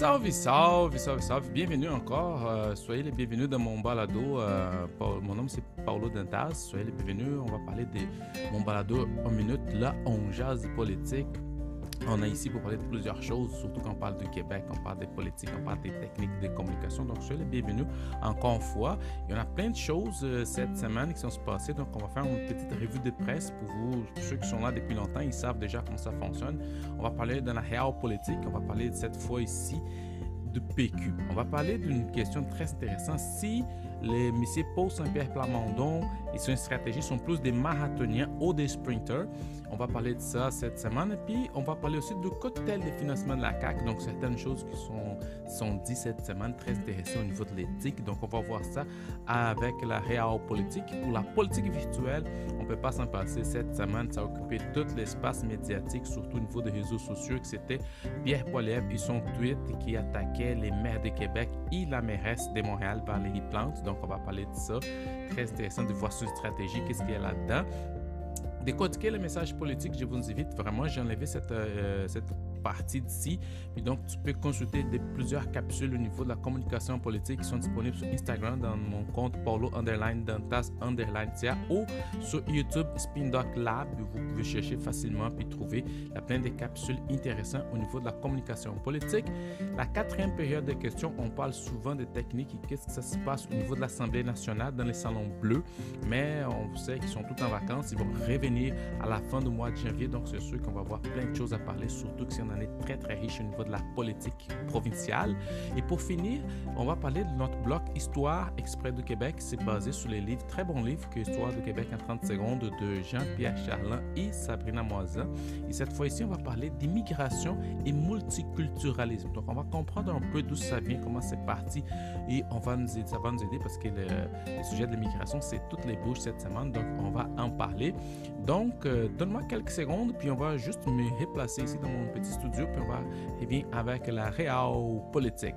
Salve, salve, salve, salve. Bienvenue encore. Euh, soyez les bienvenus dans mon balado. Euh, mon nom c'est Paulo Dantas. Soyez les bienvenus. On va parler de mon balado en minute. Là, on jase politique. On est ici pour parler de plusieurs choses, surtout quand on parle du Québec, on parle des politiques, on parle des techniques de communication. Donc, soyez les bienvenus encore une fois. Il y en a plein de choses euh, cette semaine qui sont passées. Donc, on va faire une petite revue de presse pour vous. ceux qui sont là depuis longtemps, ils savent déjà comment ça fonctionne. On va parler de la réelle politique. On va parler cette fois ici de PQ. On va parler d'une question très intéressante. Si les M. Paul Saint-Pierre Plamondon et son stratégie sont plus des marathoniens ou des sprinters, on va parler de ça cette semaine. Et puis, on va parler aussi du cocktail de financement de la CAQ. Donc, certaines choses qui sont, sont dites cette semaine, très intéressantes au niveau de l'éthique. Donc, on va voir ça avec la réelle politique. Pour la politique virtuelle, on ne peut pas s'en passer cette semaine. Ça a occupé tout l'espace médiatique, surtout au niveau des réseaux sociaux, que c'était Pierre Poilievre et son tweet qui attaquait les maires de Québec et la mairesse de Montréal, Valérie Plante. Donc, on va parler de ça. Très intéressant de voir cette stratégie, qu'est-ce qu'il y a là-dedans. Décortiquer le message politique, je vous invite vraiment, j'ai enlevé cette, euh, cette partie d'ici. Donc, tu peux consulter des, plusieurs capsules au niveau de la communication politique qui sont disponibles sur Instagram dans mon compte Paulo Underline Dantas Underline Tia ou sur YouTube Spindoc Lab. Vous pouvez chercher facilement puis trouver la plein de capsules intéressantes au niveau de la communication politique. La quatrième période de questions, on parle souvent des techniques et qu'est-ce que ça se passe au niveau de l'Assemblée nationale dans les salons bleus. Mais on sait qu'ils sont tous en vacances. Ils vont revenir à la fin du mois de janvier. Donc, c'est sûr qu'on va avoir plein de choses à parler, surtout que si on très très riche au niveau de la politique provinciale. Et pour finir, on va parler de notre bloc Histoire exprès du Québec. C'est basé sur les livres, très bons livres que Histoire du Québec en 30 secondes de Jean-Pierre Charlin et Sabrina Moisin. Et cette fois-ci, on va parler d'immigration et multiculturalisme. Donc, on va comprendre un peu d'où ça vient, comment c'est parti et on va nous aider, ça va nous aider parce que le, sujet de l'immigration, c'est toutes les bouches cette semaine. Donc, on va en parler. Donc, euh, donne-moi quelques secondes, puis on va juste me replacer ici dans mon petit studio, puis on va revenir avec la réelle politique.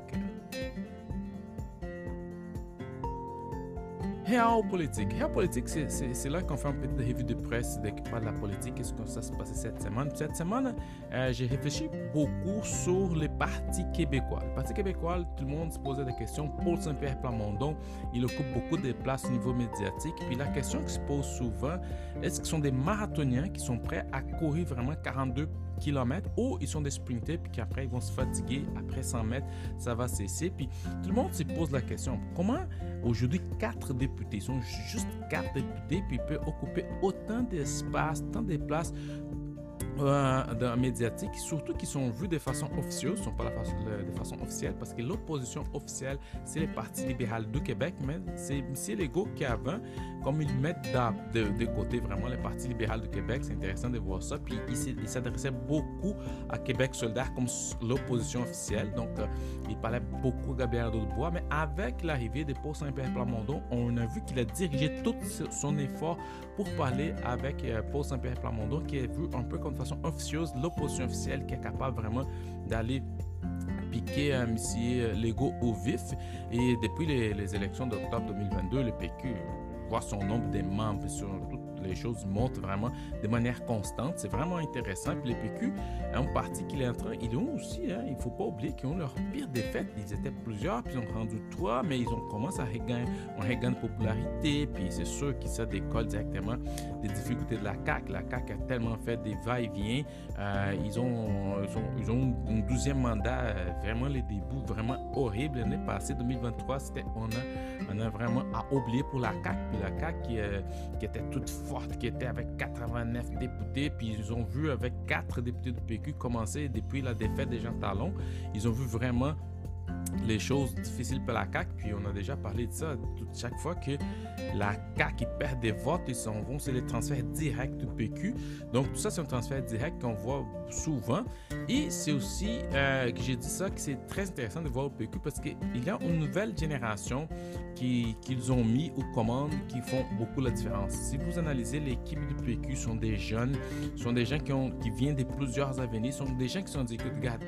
Réel politique. Politique, c'est là qu'on fait un peu de revue de presse parle de la politique, qu'est-ce que ça se passé cette semaine. Cette semaine, euh, j'ai réfléchi beaucoup sur les partis québécois. Les partis québécois, tout le monde se posait des questions. Paul Saint-Pierre Plamondon, il occupe beaucoup de places au niveau médiatique. Puis la question qui se pose souvent, est-ce qu'ils sont des marathoniens qui sont prêts à courir vraiment 42 ou ils sont des sprinters puis qu'après ils vont se fatiguer après 100 mètres ça va cesser. Puis tout le monde se pose la question comment aujourd'hui quatre députés sont juste quatre députés puis ils peuvent occuper autant d'espace tant de places euh, médiatique, surtout qui sont vus de façon officieuse, sont pas de façon officielle, parce que l'opposition officielle, c'est le Parti libéral du Québec, mais c'est M. Legault qui avant, comme ils mettent de, de, côté vraiment le Parti libéral du Québec, c'est intéressant de voir ça, puis il, s'adressait beaucoup à Québec solidaire comme l'opposition officielle, donc euh, il parlait beaucoup à Gabriel Bois, mais avec l'arrivée de Paul Saint-Pierre Plamondon, on a vu qu'il a dirigé tout son effort pour parler avec euh, Paul Saint-Pierre Plamondon, qui est vu un peu comme façon officieuse, l'opposition officielle qui est capable vraiment d'aller piquer un monsieur Lego au vif. Et depuis les, les élections d'octobre 2022, le PQ voit son nombre de membres sur tout les choses montent vraiment de manière constante. C'est vraiment intéressant. Puis les PQ, un parti qui est en train, ils ont aussi, hein, il ne faut pas oublier qu'ils ont leur pire défaite. Ils étaient plusieurs, puis ils ont rendu trois, mais ils ont commencé à regagner, on regagne popularité. Puis c'est sûr qu'ils ça décolle directement des difficultés de la CAQ. La CAQ a tellement fait des va-et-vient. Euh, ils, ont, ils, ont, un douzième mandat, vraiment les débuts vraiment horribles. L'année passée, 2023, c'était, on, a, on a vraiment à oublier pour la CAQ. Puis la CAQ qui, euh, qui était toute qui était avec 89 députés, puis ils ont vu avec 4 députés du PQ commencer depuis la défaite des Jean Talon. Ils ont vu vraiment les choses difficiles pour la CAQ, puis on a déjà parlé de ça. chaque fois que la CAQ perd des votes, ils s'en vont, c'est les transferts directs du PQ. Donc tout ça, c'est un transfert direct qu'on voit souvent. Et c'est aussi euh, que j'ai dit ça, que c'est très intéressant de voir au PQ parce qu'il y a une nouvelle génération qu'ils ont mis aux commandes qui font beaucoup la différence. Si vous analysez l'équipe du PQ, sont des jeunes, sont des gens qui, ont, qui viennent de plusieurs avenirs, sont des gens qui sont dit, regarde,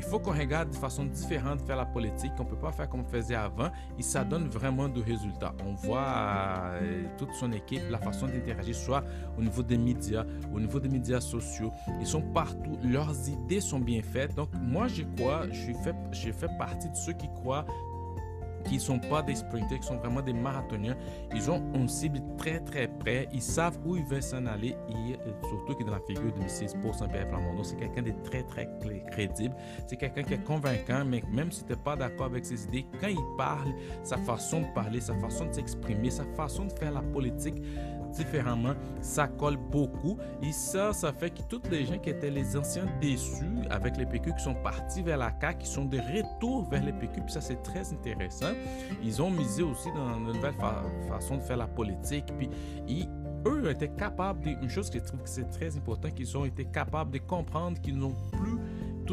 il faut qu'on regarde de façon différente faire la politique. On peut pas faire comme on faisait avant. Et ça donne vraiment de résultats. On voit euh, toute son équipe, la façon d'interagir, soit au niveau des médias, au niveau des médias sociaux. Ils sont partout. Leurs idées sont bien faites. Donc, moi, je crois, je fais, je fais partie de ceux qui croient qui ne sont pas des sprinters, qui sont vraiment des marathoniens. Ils ont une cible très très près. Ils savent où ils veulent s'en aller. Et euh, surtout que dans la figure de M. Paul Saint-Pierre Plamondon, c'est quelqu'un de très très crédible. C'est quelqu'un qui est convaincant, mais même si tu n'es pas d'accord avec ses idées, quand il parle, sa façon de parler, sa façon de s'exprimer, sa façon de faire la politique, différemment, ça colle beaucoup. Et ça, ça fait que toutes les gens qui étaient les anciens déçus avec les PQ qui sont partis vers la CAQ, qui sont de retour vers les PQ, puis ça c'est très intéressant. Ils ont misé aussi dans une nouvelle façon de faire la politique, puis ils, eux étaient capables, de, une chose que je trouve que c'est très important, qu'ils ont été capables de comprendre qu'ils n'ont plus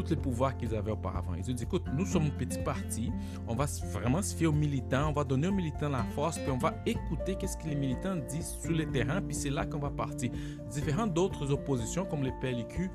tous les pouvoirs qu'ils avaient auparavant. Ils ont dit, écoute, nous sommes un petit parti, on va vraiment se fier aux militants, on va donner aux militants la force, puis on va écouter qu'est-ce que les militants disent sur le terrain, puis c'est là qu'on va partir. Différentes d'autres oppositions, comme les PLQ,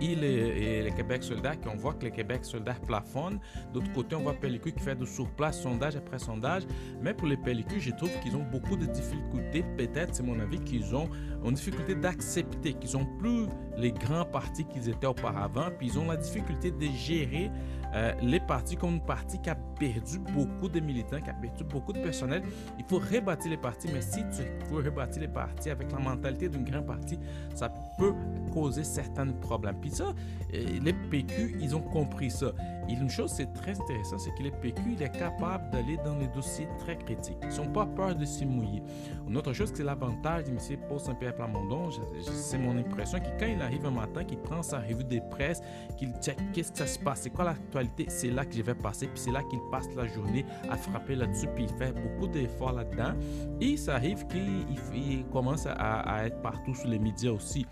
et les, Québec soldats, on voit que les Québec soldats plafonnent. D'autre côté, on voit PLQ qui fait de surplace sondage après sondage. Mais pour les PLQ, je trouve qu'ils ont beaucoup de difficultés. Peut-être, c'est mon avis, qu'ils ont une difficulté d'accepter qu'ils ont plus les grands partis qu'ils étaient auparavant. Puis ils ont la difficulté de gérer euh, les partis comme une partie qui a perdu beaucoup de militants, qui a perdu beaucoup de personnel. Il faut rebâtir les partis, mais si tu veux rebâtir les partis avec la mentalité d'un grand parti, ça peut causer certains problèmes. Puis ça, euh, les PQ, ils ont compris ça. Et une chose, c'est très intéressant, c'est que les PQ, il est capable d'aller dans les dossiers très critiques. Ils n'ont pas peur de s'y mouiller. Une autre chose, c'est l'avantage de M. Paul Saint-Pierre Plamondon. C'est mon impression que quand il arrive un matin, qu'il prend sa revue des presses, qu'il check qu'est-ce que ça se passe, c'est quoi l'actualité, c'est là que je vais passer, puis c'est là qu'il passe la journée à frapper là-dessus, puis il fait beaucoup d'efforts là-dedans. Et ça arrive qu'il commence à, être partout sur les médias aussi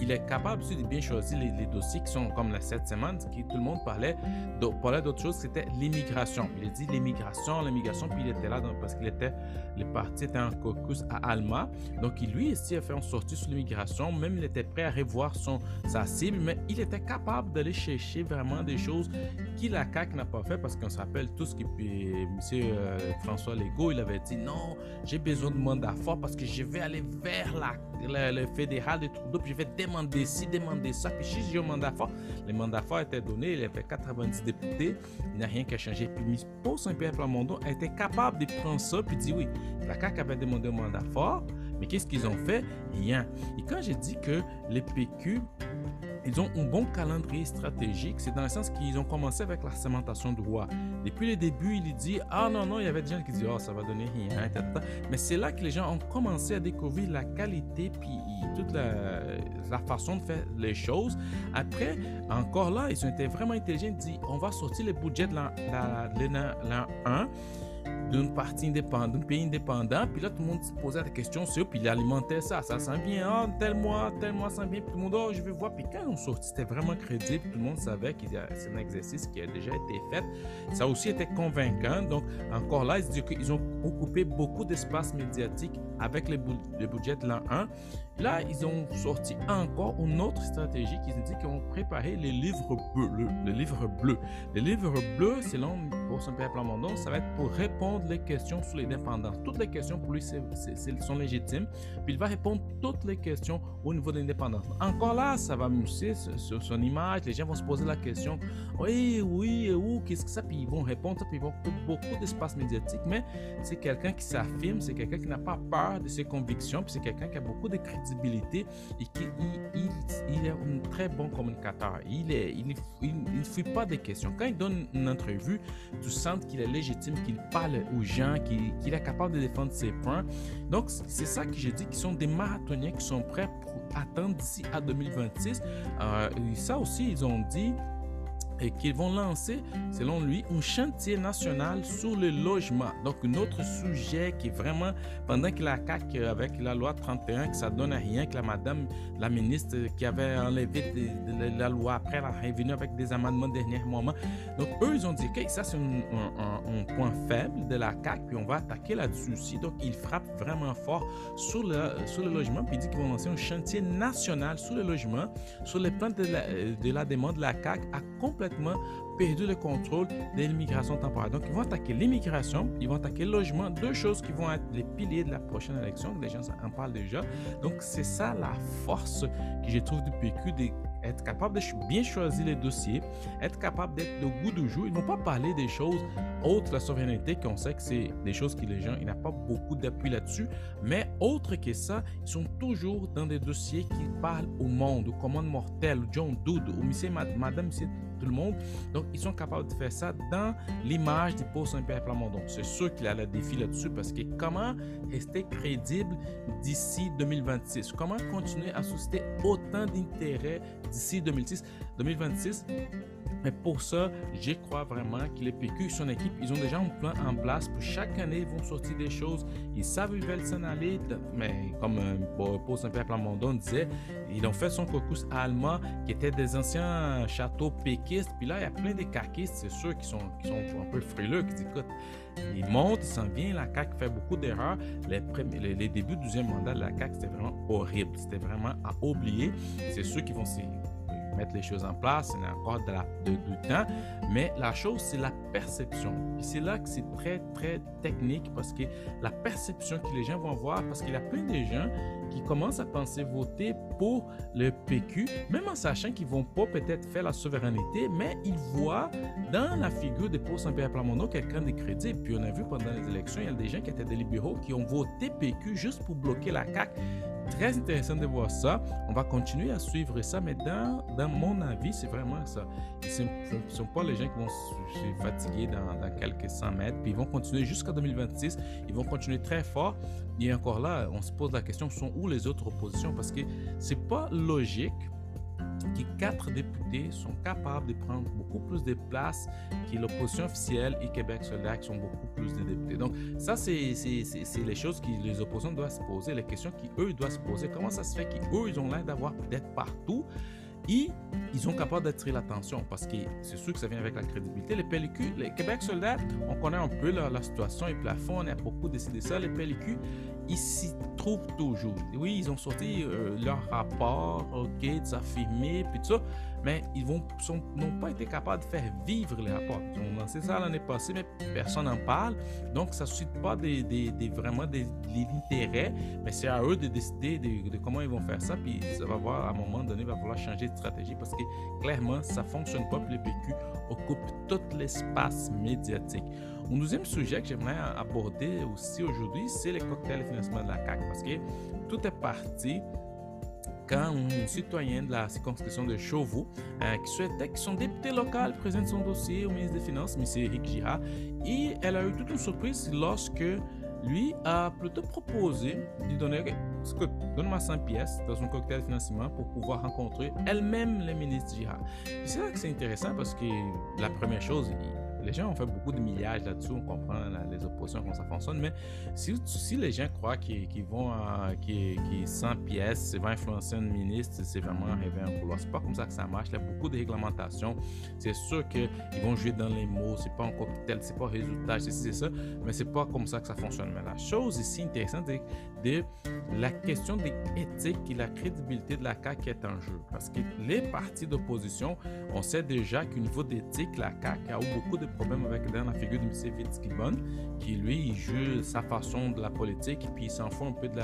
il est capable aussi de bien choisir les, dossiers qui sont comme la cette semaine, qui tout le monde parlait, parlait d'autre chose, c'était l'immigration. Il a dit l'immigration, l'immigration, puis il était là parce qu'il était, le parti était en caucus à Alma. Donc lui aussi a fait une sortie sur l'immigration, même il était prêt à revoir son, sa cible, mais il était capable d'aller chercher vraiment des choses qui la CAQ n'a pas fait parce qu'on se rappelle tous que M. Euh, François Legault, il avait dit non, j'ai besoin de mandat fort parce que je vais aller vers la, le fédéral de Trudeau, puis je vais demander ci, demander ça. Puis si j'ai un mandat fort, le mandat fort était donné, il avait 90 députés, il n'y a rien qui a changé. Puis Paul Saint-Pierre Plamondon était capable de prendre ça, puis dit oui, la CAQ avait demandé un mandat fort, mais qu'est-ce qu'ils ont fait? Rien. Et quand j'ai dit que les PQ ils ont un bon calendrier stratégique. C'est dans le sens qu'ils ont commencé avec la sémentation de roi. Depuis le début, il dit Ah non, non, il y avait des gens qui disaient Oh, ça va donner rien. Mais c'est là que les gens ont commencé à découvrir la qualité puis toute la, façon de faire les choses. Après, encore là, ils ont été vraiment intelligents. Ils disent On va sortir le budget de l'an 1 d'une partie indépendante, d'un pays indépendant. Puis là, tout le monde se posait des questions sur puis il alimentait ça. Ça sent bien, oh, tel mois, tel mois sent bien. Puis tout le monde, oh, je vais voir. Puis quand on sortit, c'était vraiment crédible. Tout le monde savait que c'est un exercice qui a déjà été fait. Ça aussi était convaincant. Donc, encore là, ils ont occupé beaucoup d'espace médiatique avec le budget de l'an 1. Là, ils ont sorti encore une autre stratégie qui dit qu'ils ont préparé les livres bleus. Le livre bleu. Le livre bleu, selon pour Saint-Pierre Plamondon, ça va être pour répondre les questions sur l'indépendance. Toutes les questions pour lui sont légitimes. Puis il va répondre toutes les questions au niveau de l'indépendance. Encore là, ça va mousser sur son image. Les gens vont se poser la question oui, oui, où, qu'est-ce que ça Puis ils vont répondre, puis ils vont avoir beaucoup d'espace médiatique. Mais c'est quelqu'un qui s'affirme, c'est quelqu'un qui n'a pas peur de ses convictions, puis c'est quelqu'un qui a beaucoup de crédibilité et qu'il il, est un très bon communicateur. Il est, il, ne fuit pas des questions. Quand il donne une entrevue, tu sens qu'il est légitime, qu'il parle aux gens, qu'il est capable de défendre ses points. Donc, c'est ça que je dis, qu'ils sont des marathoniens qui sont prêts pour attendre d'ici à 2026. Euh, et ça aussi, ils ont dit et qu'ils vont lancer, selon lui, un chantier national sur le logement. Donc, un autre sujet qui est vraiment, pendant que la CAQ, avec la loi 31, que ça donne à rien, que la madame, la ministre qui avait enlevé la loi après, elle est revenue avec des amendements dernier moment. Donc, eux, ils ont dit, OK, ça, c'est un, point faible de la CAQ, puis on va attaquer là-dessus aussi. Donc, ils frappent vraiment fort sur le, sur le logement, puis ils disent qu'ils vont lancer un chantier national sur le logement, sur les plans de la, de la demande de la CAQ à complètement complètement perdu le contrôle de l'immigration temporaire. Donc, ils vont attaquer l'immigration, ils vont attaquer le logement, deux choses qui vont être les piliers de la prochaine élection. Les gens en parlent déjà. Donc, c'est ça la force que je trouve du PQ, être capable de bien choisir les dossiers, être capable d'être de goût du jour. Ils ne vont pas parler des choses autres, la souveraineté, qu'on sait que c'est des choses que les gens, il n'y pas beaucoup d'appui là-dessus, mais autre que ça, ils sont toujours dans des dossiers qui parlent au monde, au commande mortel, John Dood, au monsieur, madame, monsieur, tout le monde. Donc, ils sont capables de faire ça dans l'image du post Saint-Pierre Plamondon. C'est sûr qu'il y a le défi là-dessus parce que comment rester crédible d'ici 2026? Comment continuer à susciter autant d'intérêt d'ici 2026? 2026 mais pour ça, je crois vraiment que les PQ, son équipe, ils ont déjà un plan en place. Pour chaque année, ils vont sortir des choses. Ils savent où ils veulent s'en aller. Mais comme euh, Paul Saint-Pierre Plamondon disait, ils ont fait son caucus allemand qui était des anciens châteaux péquistes. Puis là, il y a plein de caquistes, c'est sûr, qui sont, qui sont un peu frileux, qui disent écoute, ils montent, ils s'en viennent. La CAQ fait beaucoup d'erreurs. Les, les, les, débuts du deuxième mandat de la CAQ, c'était vraiment horrible. C'était vraiment à oublier. C'est sûr qu'ils vont mettre les choses en place, il y a encore de, la, du temps, mais la chose, c'est la perception. Et c'est là que c'est très, très technique parce que la perception que les gens vont avoir, parce qu'il y a plein de gens qui commencent à penser voter pour le PQ, même en sachant qu'ils vont pas peut-être faire la souveraineté, mais ils voient dans la figure de Paul Saint-Pierre Plamondon quelqu'un de crédible. Puis on a vu pendant les élections, il y a des gens qui étaient des libéraux qui ont voté PQ juste pour bloquer la CAQ très intéressant de voir ça. On va continuer à suivre ça, mais dans, mon avis, c'est vraiment ça. Ce ne sont pas les gens qui vont se fatiguer dans, dans quelques 100 mètres, puis ils vont continuer jusqu'en 2026. Ils vont continuer très fort. Et encore là, on se pose la question, sont où les autres oppositions? Parce que c'est pas logique que quatre députés sont capables de prendre beaucoup plus de place que l'opposition officielle et Québec solidaire qui sont beaucoup plus de députés. Donc ça, c'est les choses que les opposants doivent se poser, les questions qu'eux doivent se poser. Comment ça se fait qu'eux, ils ont l'air d'avoir d'être partout et ils sont capables d'attirer l'attention? Parce que c'est sûr que ça vient avec la crédibilité. Les pellicules, les Québec solidaire, on connaît un peu la, situation et plafond, on a beaucoup décidé ça. Les pellicules, ils s'y trouvent toujours. Oui, ils ont sorti euh, leur rapport, ok, ça filmé, puis tout ça, mais ils n'ont pas été capables de faire vivre les rapports. Ils ont lancé ça l'année passée, mais personne n'en parle. Donc, ça ne suscite pas des, des, vraiment de l'intérêt, mais c'est à eux de décider de, comment ils vont faire ça. Puis, ça va voir, à un moment donné, il va falloir changer de stratégie parce que clairement, ça ne fonctionne pas. Puis, le PQ occupe tout l'espace médiatique. Un deuxième sujet que j'aimerais aborder aussi aujourd'hui, c'est les cocktails financement de la CAQ parce que tout est parti quand un citoyen de la circonscription de Chauveau, euh, qui souhaitait que son député local présente son dossier au ministre des Finances, M. Eric Girard, et elle a eu toute une surprise lorsque lui a plutôt proposé de donner, donne-moi 100 pièces dans un cocktail de financement pour pouvoir rencontrer elle-même le ministre Girard. C'est là que c'est intéressant parce que la première chose, les gens ont fait beaucoup de milliards là-dessus, on comprend les oppositions, comment ça fonctionne, mais si, si les gens croient qu'ils vont, euh, qui, qui 100 pièces, ça va influencer un ministre, c'est vraiment rêver un couloir. C'est pas comme ça que ça marche. Il y a beaucoup de réglementations. C'est sûr qu'ils vont jouer dans les mots, c'est pas un cocktail, c'est pas un résultat, c'est ça, mais c'est pas comme ça que ça fonctionne. Mais la chose ici intéressante, c'est de la question de l'éthique et la crédibilité de la CAQ qui est en jeu. Parce que les partis d'opposition, on sait déjà qu'au niveau d'éthique, la CAQ a eu beaucoup de problème avec la figure de M. Fitzgibbon, qui lui, il joue sa façon de la politique puis il s'en fout un peu de,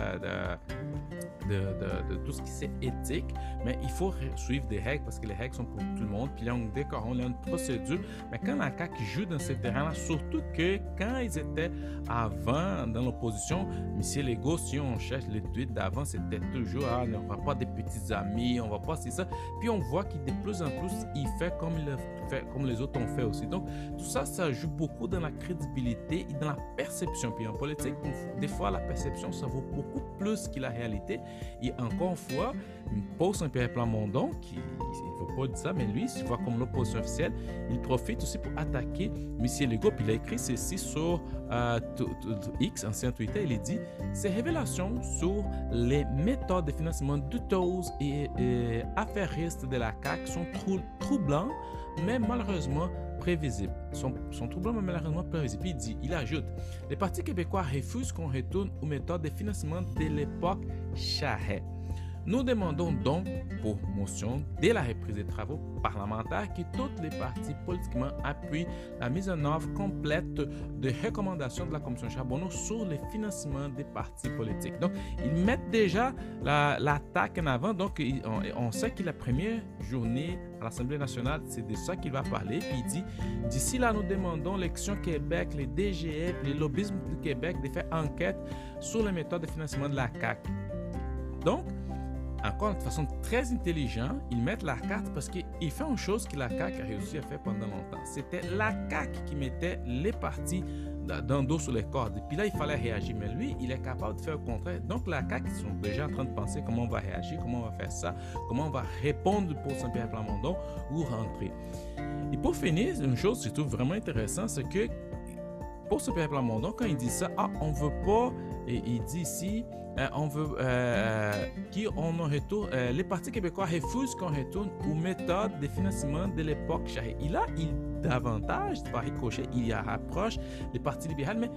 tout ce qui c'est éthique. Mais il faut suivre des règles parce que les règles sont pour tout le monde. Puis il y a un décor, il y a une procédure. Mais quand la CAQ joue dans ce terrain-là, surtout que quand ils étaient avant dans l'opposition, M. Legault, si on cherche les tweets d'avant, c'était toujours ah, on ne va pas des petits amis, on va pas c'est ça. Puis on voit qu'il de plus en plus, il fait comme, les autres ont fait aussi. Donc, ça, ça joue beaucoup dans la crédibilité et dans la perception. Puis en politique, des fois, la perception, ça vaut beaucoup plus que la réalité. Et encore une fois, Paul Saint-Pierre Plamondon, qui ne faut pas dire ça, mais lui, tu vois comme l'opposition officielle, il profite aussi pour attaquer M. Legault. Puis il a écrit ceci sur euh, X, ancien Twitter. Il dit Ces révélations sur les méthodes de financement douteuses et, et affairistes de la CAQ sont troublantes, mais malheureusement prévisibles. Sont, sont troublantes, mais malheureusement prévisibles. Il dit, il ajoute Les partis québécois refusent qu'on retourne aux méthodes de financement de l'époque Charret. Nous demandons donc, pour motion, dès la reprise des travaux parlementaires, que toutes les partis politiquement appuient la mise en œuvre complète des recommandations de la Commission Charbonneau sur le financement des partis politiques. Donc, ils mettent déjà l'attaque en avant. Donc, on, sait que la première journée à l'Assemblée nationale, c'est de ça qu'il va parler. Puis il dit, d'ici là, nous demandons l'Action Québec, les DGF, les lobbyismes du Québec de faire enquête sur les méthodes de financement de la CAQ. Donc, encore de façon très intelligente, ils mettent la carte parce qu'il fait une chose que la CAQ a réussi à faire pendant longtemps. C'était la CAQ qui mettait les partis d'un dos sur les cordes. Puis là, il fallait réagir. Mais lui, il est capable de faire le contraire. Donc, la CAQ, ils sont déjà en train de penser comment on va réagir, comment on va faire ça, comment on va répondre pour Saint-Pierre Plamondon ou rentrer. Et pour finir, une chose que je trouve vraiment intéressante, c'est que pour Saint-Pierre Plamondon, quand il dit ça, ah, on veut pas, et il dit ici, euh, on veut euh, qu'on retourne, euh, les partis québécois refusent qu'on retourne aux méthodes de financement de l'époque Il a il davantage, par ricochet, il y a rapproche les partis libéraux, mais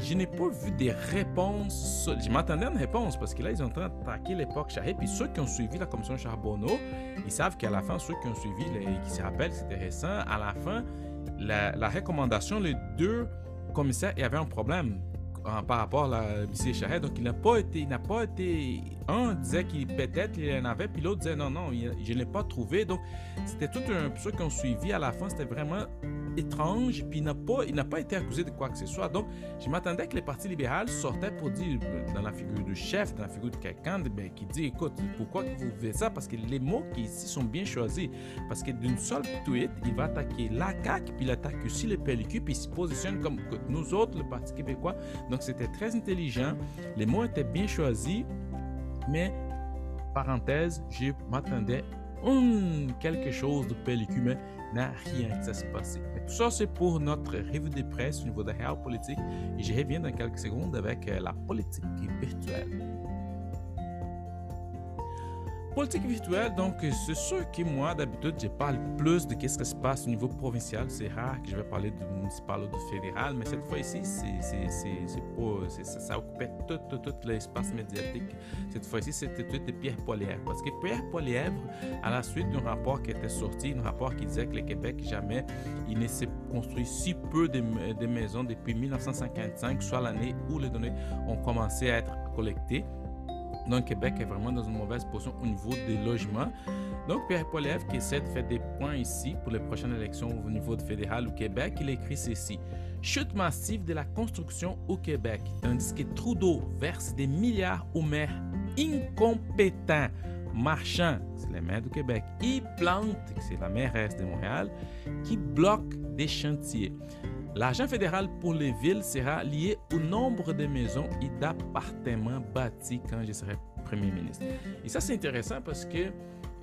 je n'ai pas vu des réponses. Je m'attendais à une réponse parce que là, ils train d'attaquer l'époque Charest. Puis ceux qui ont suivi la commission Charbonneau, ils savent qu'à la fin, ceux qui ont suivi, qui se rappellent, c'était récent, à la fin, la, la recommandation, les deux commissaires avaient un problème par rapport à M. Charret. Donc, il n'a pas été, il n'a pas été. Un disait qu'il peut-être il en avait, puis l'autre disait non, non, je ne l'ai pas trouvé. Donc, c'était tout un. Ceux qui ont suivi à la fin, c'était vraiment étrange, puis il n'a pas, pas été accusé de quoi que ce soit. Donc, je m'attendais que les partis libéraux sortaient pour dire, dans la figure du chef, dans la figure de quelqu'un, ben, qui dit, écoute, pourquoi vous faites ça? Parce que les mots qui ici sont bien choisis. Parce que d'une seule tweet, il va attaquer la CAQ, puis il attaque aussi le PLQ, puis il se positionne comme nous autres, le Parti québécois. Donc, c'était très intelligent. Les mots étaient bien choisis, mais parenthèse, je m'attendais hum, quelque chose de PLQ, mais n'a rien qui s'est passé. Mais tout ça, c'est pour notre revue de presse au niveau de la politique. Et je reviens dans quelques secondes avec euh, la politique virtuelle. Politique virtuelle, donc c'est sûr que moi, d'habitude, je parle plus de ce qui se passe au niveau provincial. C'est rare que je vais parler du municipal ou du fédéral, mais cette fois-ci, ça, occupait tout, tout, tout l'espace médiatique. Cette fois-ci, c'était tout de Pierre Poilièvre. Parce que Pierre Poilièvre, à la suite d'un rapport qui était sorti, un rapport qui disait que le Québec, jamais, il ne s'est construit si peu de, de maisons depuis 1955, soit l'année où les données ont commencé à être collectées. Donc, Québec est vraiment dans une mauvaise position au niveau des logements. Donc, Pierre Poilievre, qui essaie de faire des points ici pour les prochaines élections au niveau fédéral au Québec, il écrit ceci. Chute massive de la construction au Québec, tandis que Trudeau verse des milliards aux maires incompétents, marchands, c'est les maires du Québec, et Plante, c'est la mairesse de Montréal, qui bloquent des chantiers. L'argent fédéral pour les villes sera lié au nombre de maisons et d'appartements bâtis quand je serai Premier ministre. Et ça, c'est intéressant parce que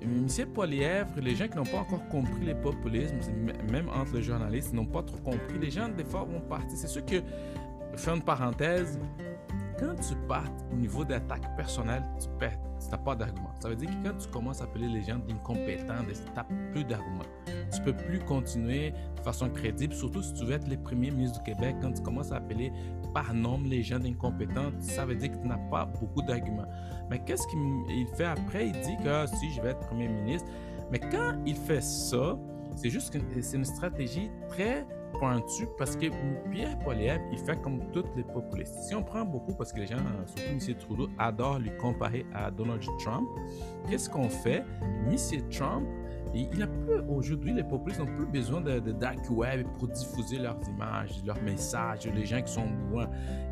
M. Poilièvre, les gens qui n'ont pas encore compris les populismes, même entre les journalistes, n'ont pas trop compris. Les gens, des fois, vont partir. C'est sûr que, fin de parenthèse, quand tu partes au niveau d'attaque personnelle, tu perds, tu n'as pas d'argument. Ça veut dire que quand tu commences à appeler les gens d'incompétents, tu n'as plus d'arguments. Tu peux plus continuer de façon crédible, surtout si tu veux être le premier ministre du Québec. Quand tu commences à appeler par nom les gens d'incompétents, ça veut dire que tu n'as pas beaucoup d'arguments. Mais qu'est-ce qu'il fait après? Il dit que ah, si je vais être premier ministre. Mais quand il fait ça, c'est juste que c'est une stratégie très pointu parce que Pierre Poilievre, il fait comme toutes les populistes. Si on prend beaucoup, parce que les gens, surtout M. Trudeau, adorent lui comparer à Donald Trump, qu'est-ce qu'on fait? M. Trump, il a plus, aujourd'hui, les populistes n'ont plus besoin de, dark web pour diffuser leurs images, leurs messages, les gens qui sont loin.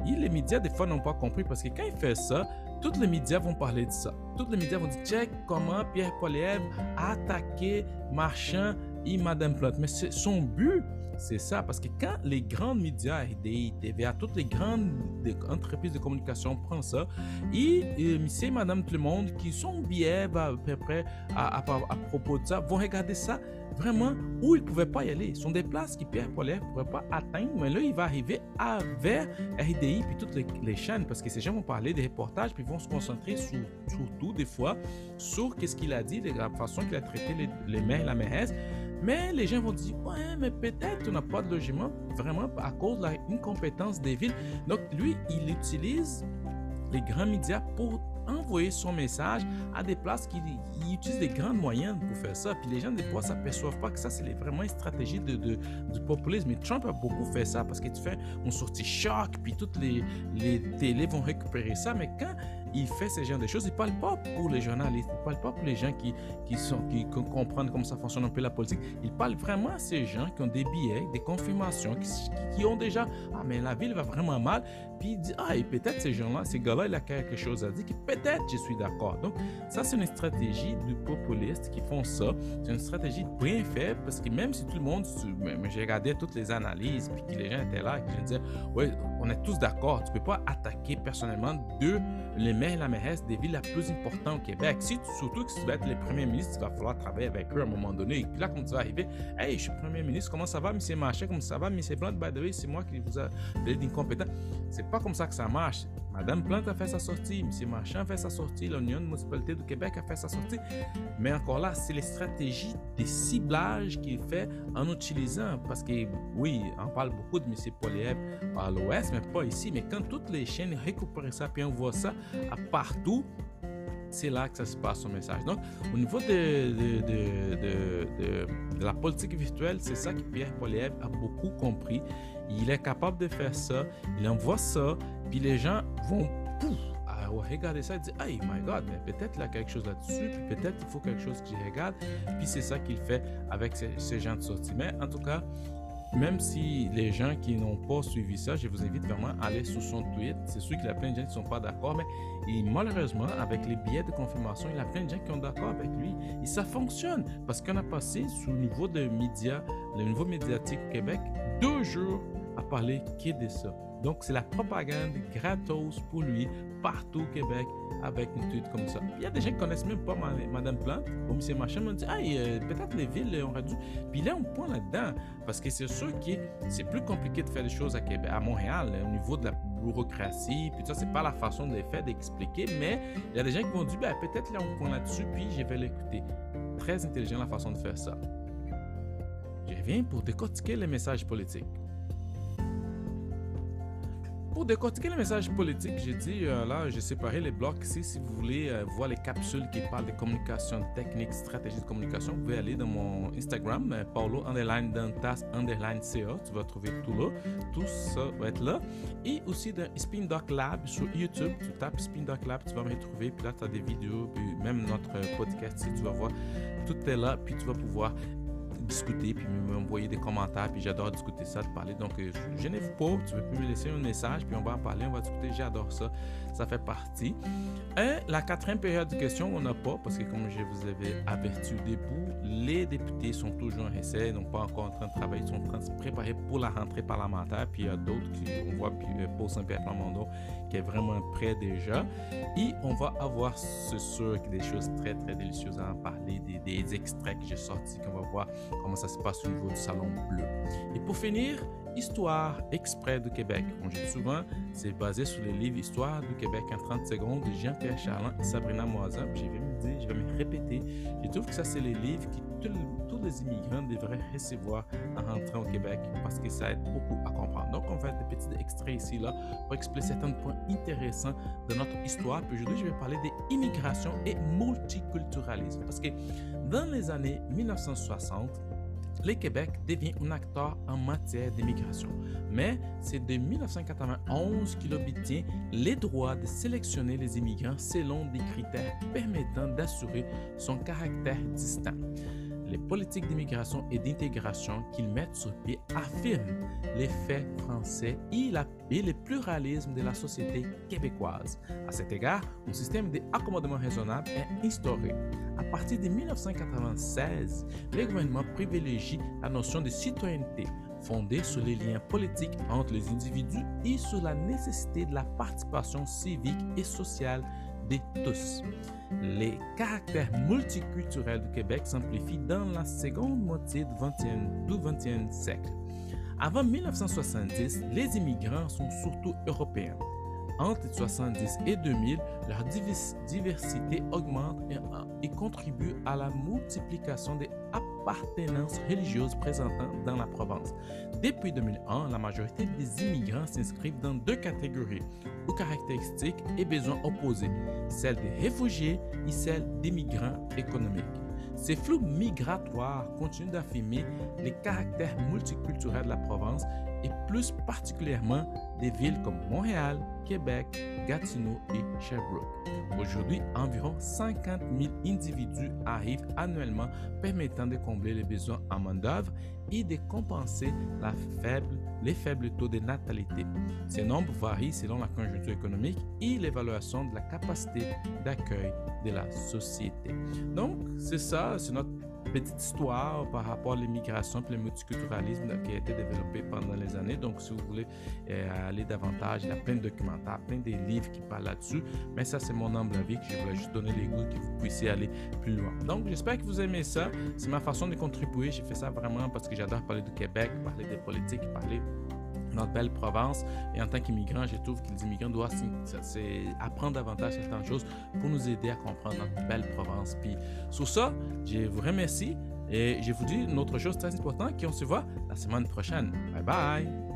Et les médias, des fois, n'ont pas compris parce que quand il fait ça, tous les médias vont parler de ça. Tous les médias vont dire, check comment Pierre Poilievre a attaqué Marchand et Madame Plante. Mais son but, c'est ça, parce que quand les grands médias, RDI, TVA, toutes les grandes entreprises de communication prennent ça, et, monsieur et madame tout le monde qui sont bien à peu près à, propos de ça, vont regarder ça vraiment où ils ne pouvaient pas y aller. Ce sont des places qui Pierre Poilievre ne pourrait pas atteindre, mais là, il va arriver à, vers RDI puis toutes les, chaînes, parce que ces gens vont parler des reportages, puis vont se concentrer sur, surtout des fois sur qu'est-ce qu'il a dit, la façon qu'il a traité les, les maires et la mairesse. Mais les gens vont dire, ouais, mais peut-être on n'a pas de logement vraiment à cause de l'incompétence des villes. Donc lui, il utilise les grands médias pour envoyer son message à des places qui utilisent des grandes moyens pour faire ça. Puis les gens, des fois, s'aperçoivent pas que ça, c'est vraiment une stratégie de, du populisme. Et Trump a beaucoup fait ça parce qu'il fait une sortie choc, puis toutes les, les télés vont récupérer ça. Mais quand il fait ce genre de choses. Il parle pas pour les journalistes, il parle pas pour les gens qui, qui, sont, qui, comprennent comment ça fonctionne un peu la politique. Il parle vraiment à ces gens qui ont des billets, des confirmations, qui, qui ont déjà Ah, mais la ville va vraiment mal. Puis il dit Ah, et peut-être ces gens-là, ces gars-là, il a quelque chose à dire, que peut-être je suis d'accord. Donc, ça, c'est une stratégie du populiste qui font ça. C'est une stratégie bien faite parce que même si tout le monde, j'ai regardé toutes les analyses, puis que les gens étaient là, et que je disais Ouais, on est tous d'accord, tu ne peux pas attaquer personnellement deux les maires et la mairesse des villes les plus importantes au Québec. Surtout que si tu vas être le premier ministre, il va falloir travailler avec eux à un moment donné. Et puis là, quand tu vas arriver, hey, je suis premier ministre, comment ça va, monsieur Machin, comment ça va, monsieur Blanc, by the way, c'est moi qui vous a fait d'incompétent. C'est pas comme ça que ça marche. Madame Plante a fait sa sortie, M. Marchand a fait sa sortie, l'Union municipalité du Québec a fait sa sortie. Mais encore là, c'est les stratégies de ciblage qu'il fait en utilisant. Parce que, oui, on parle beaucoup de M. Poliev à l'Ouest, mais pas ici. Mais quand toutes les chaînes récupèrent ça, puis on voit ça à partout, c'est là que ça se passe son message. Donc, au niveau de, de, de, de la politique virtuelle, c'est ça que Pierre Poliev a beaucoup compris. Il est capable de faire ça, il envoie ça, puis les gens vont pouf, regarder ça et dire Hey my God, mais peut-être il y a quelque chose là-dessus, puis peut-être il faut quelque chose que je regarde. Puis c'est ça qu'il fait avec ces, gens de sortie. Mais en tout cas, même si les gens qui n'ont pas suivi ça, je vous invite vraiment à aller sur son tweet. C'est sûr qu'il y a plein de gens qui ne sont pas d'accord, mais malheureusement, avec les billets de confirmation, il y a plein de gens qui sont d'accord avec lui. Et ça fonctionne parce qu'on a passé sous le niveau de le niveau médiatique au Québec, deux jours à parler que de ça. Donc, c'est la propagande gratos pour lui partout au Québec avec une tweet comme ça. Il y a des gens qui connaissent même pas Madame Plante. Ou M. Machin me dit Ah, peut-être les villes auraient dû. Puis là, on point là-dedans. Parce que c'est sûr que c'est plus compliqué de faire des choses à Québec, à Montréal, au niveau de la bureaucratie. Puis ça, c'est pas la façon de les faire, d'expliquer. Mais il y a des gens qui vont dire ben, peut-être là, on point là-dessus, puis je vais l'écouter. Très intelligent la façon de faire ça. Je reviens pour décortiquer les messages politiques. Pour décortiquer le message politique, j'ai dit, euh, là, j'ai séparé les blocs ici. Si vous voulez euh, voir les capsules qui parlent de communication technique, stratégie de communication, vous pouvez aller dans mon Instagram, euh, Paulo underline Dantas underline CA. Tu vas trouver tout là. Tout ça va être là. Et aussi dans Spin Doc Lab sur YouTube. Tu tapes Spin Doc Lab, tu vas me retrouver. Puis là, tu as des vidéos, puis même notre podcast, si tu vas voir, tout est là. Puis tu vas pouvoir discuter, puis m'envoyer des commentaires, puis j'adore discuter ça, de parler. Donc, euh, je n'ai pas, tu peux me laisser un message, puis on va en parler, on va discuter, j'adore ça, ça fait partie. Et la quatrième période de questions, on n'a pas, parce que comme je vous avais averti au début, les députés sont toujours en essai, donc pas encore en train de travailler, ils sont en train de se préparer pour la rentrée parlementaire, puis il y a d'autres qui, on voit, puis euh, Paul Saint-Pierre Plamondon, qui est vraiment prêt déjà. Et on va avoir, ce sûr, des choses très, très délicieuses à en parler, des, des extraits que j'ai sortis, qu'on va voir comment ça se passe au niveau du Salon Bleu. Et pour finir, Histoire exprès du Québec. On dit souvent, c'est basé sur les livres Histoire du Québec en 30 secondes de Jean-Pierre Charland et Sabrina Moisin. Je vais me dire, je vais me répéter. Je trouve que ça, c'est les livres que tous les immigrants devraient recevoir en rentrant au Québec parce que ça aide beaucoup à comprendre. Donc, on va faire des petits extraits ici, là, pour expliquer certains points intéressants de notre histoire. Puis aujourd'hui, je vais parler des immigrations et multiculturalisme. Parce que dans les années 1960, le Québec devient un acteur en matière d'immigration. Mais c'est de 1991 qu'il obtient les droits de sélectionner les immigrants selon des critères permettant d'assurer son caractère distinct les politiques d'immigration et d'intégration qu'ils mettent sur pied affirment les faits français et, le pluralisme de la société québécoise. À cet égard, un système d'accommodement raisonnable est instauré. À partir de 1996, le gouvernement privilégie la notion de citoyenneté fondée sur les liens politiques entre les individus et sur la nécessité de la participation civique et sociale tous. Les caractères multiculturels du Québec s'amplifient dans la seconde moitié du 21, du 21e siècle. Avant 1970, les immigrants sont surtout européens. Entre 1970 et 2000, leur diversité augmente et, contribue à la multiplication des appartenance religieuse présentant dans la province. Depuis 2001, la majorité des immigrants s'inscrivent dans deux catégories aux caractéristiques et besoins opposés, celle des réfugiés et celle des migrants économiques. Ces flux migratoires continuent d'affirmer les caractères multiculturels de la province et plus particulièrement des villes comme Montréal, Québec, Gatineau et Sherbrooke. Aujourd'hui, environ 50 000 individus arrivent annuellement permettant de combler les besoins en main-d'œuvre et de compenser les faibles taux de natalité. Ces nombres varient selon la conjoncture économique et l'évaluation de la capacité d'accueil de la société. Donc, c'est ça, c'est notre petite histoire par rapport à l'immigration et le multiculturalisme qui a été développé pendant les années. Donc, si vous voulez euh, aller davantage, il y a plein de documentaires, plein de livres qui parlent là-dessus. Mais ça, c'est mon humble avis que je voulais juste donner les goûts que vous puissiez aller plus loin. Donc, j'espère que vous aimez ça. C'est ma façon de contribuer. J'ai fait ça vraiment parce que j'adore parler du Québec, parler des politiques, parler notre belle province. Et en tant qu'immigrant, je trouve que les immigrants doivent apprendre davantage certaines choses pour nous aider à comprendre notre belle province. Puis sur ça, je vous remercie et je vous dis une autre chose très importante qu'on se voit la semaine prochaine. Bye bye!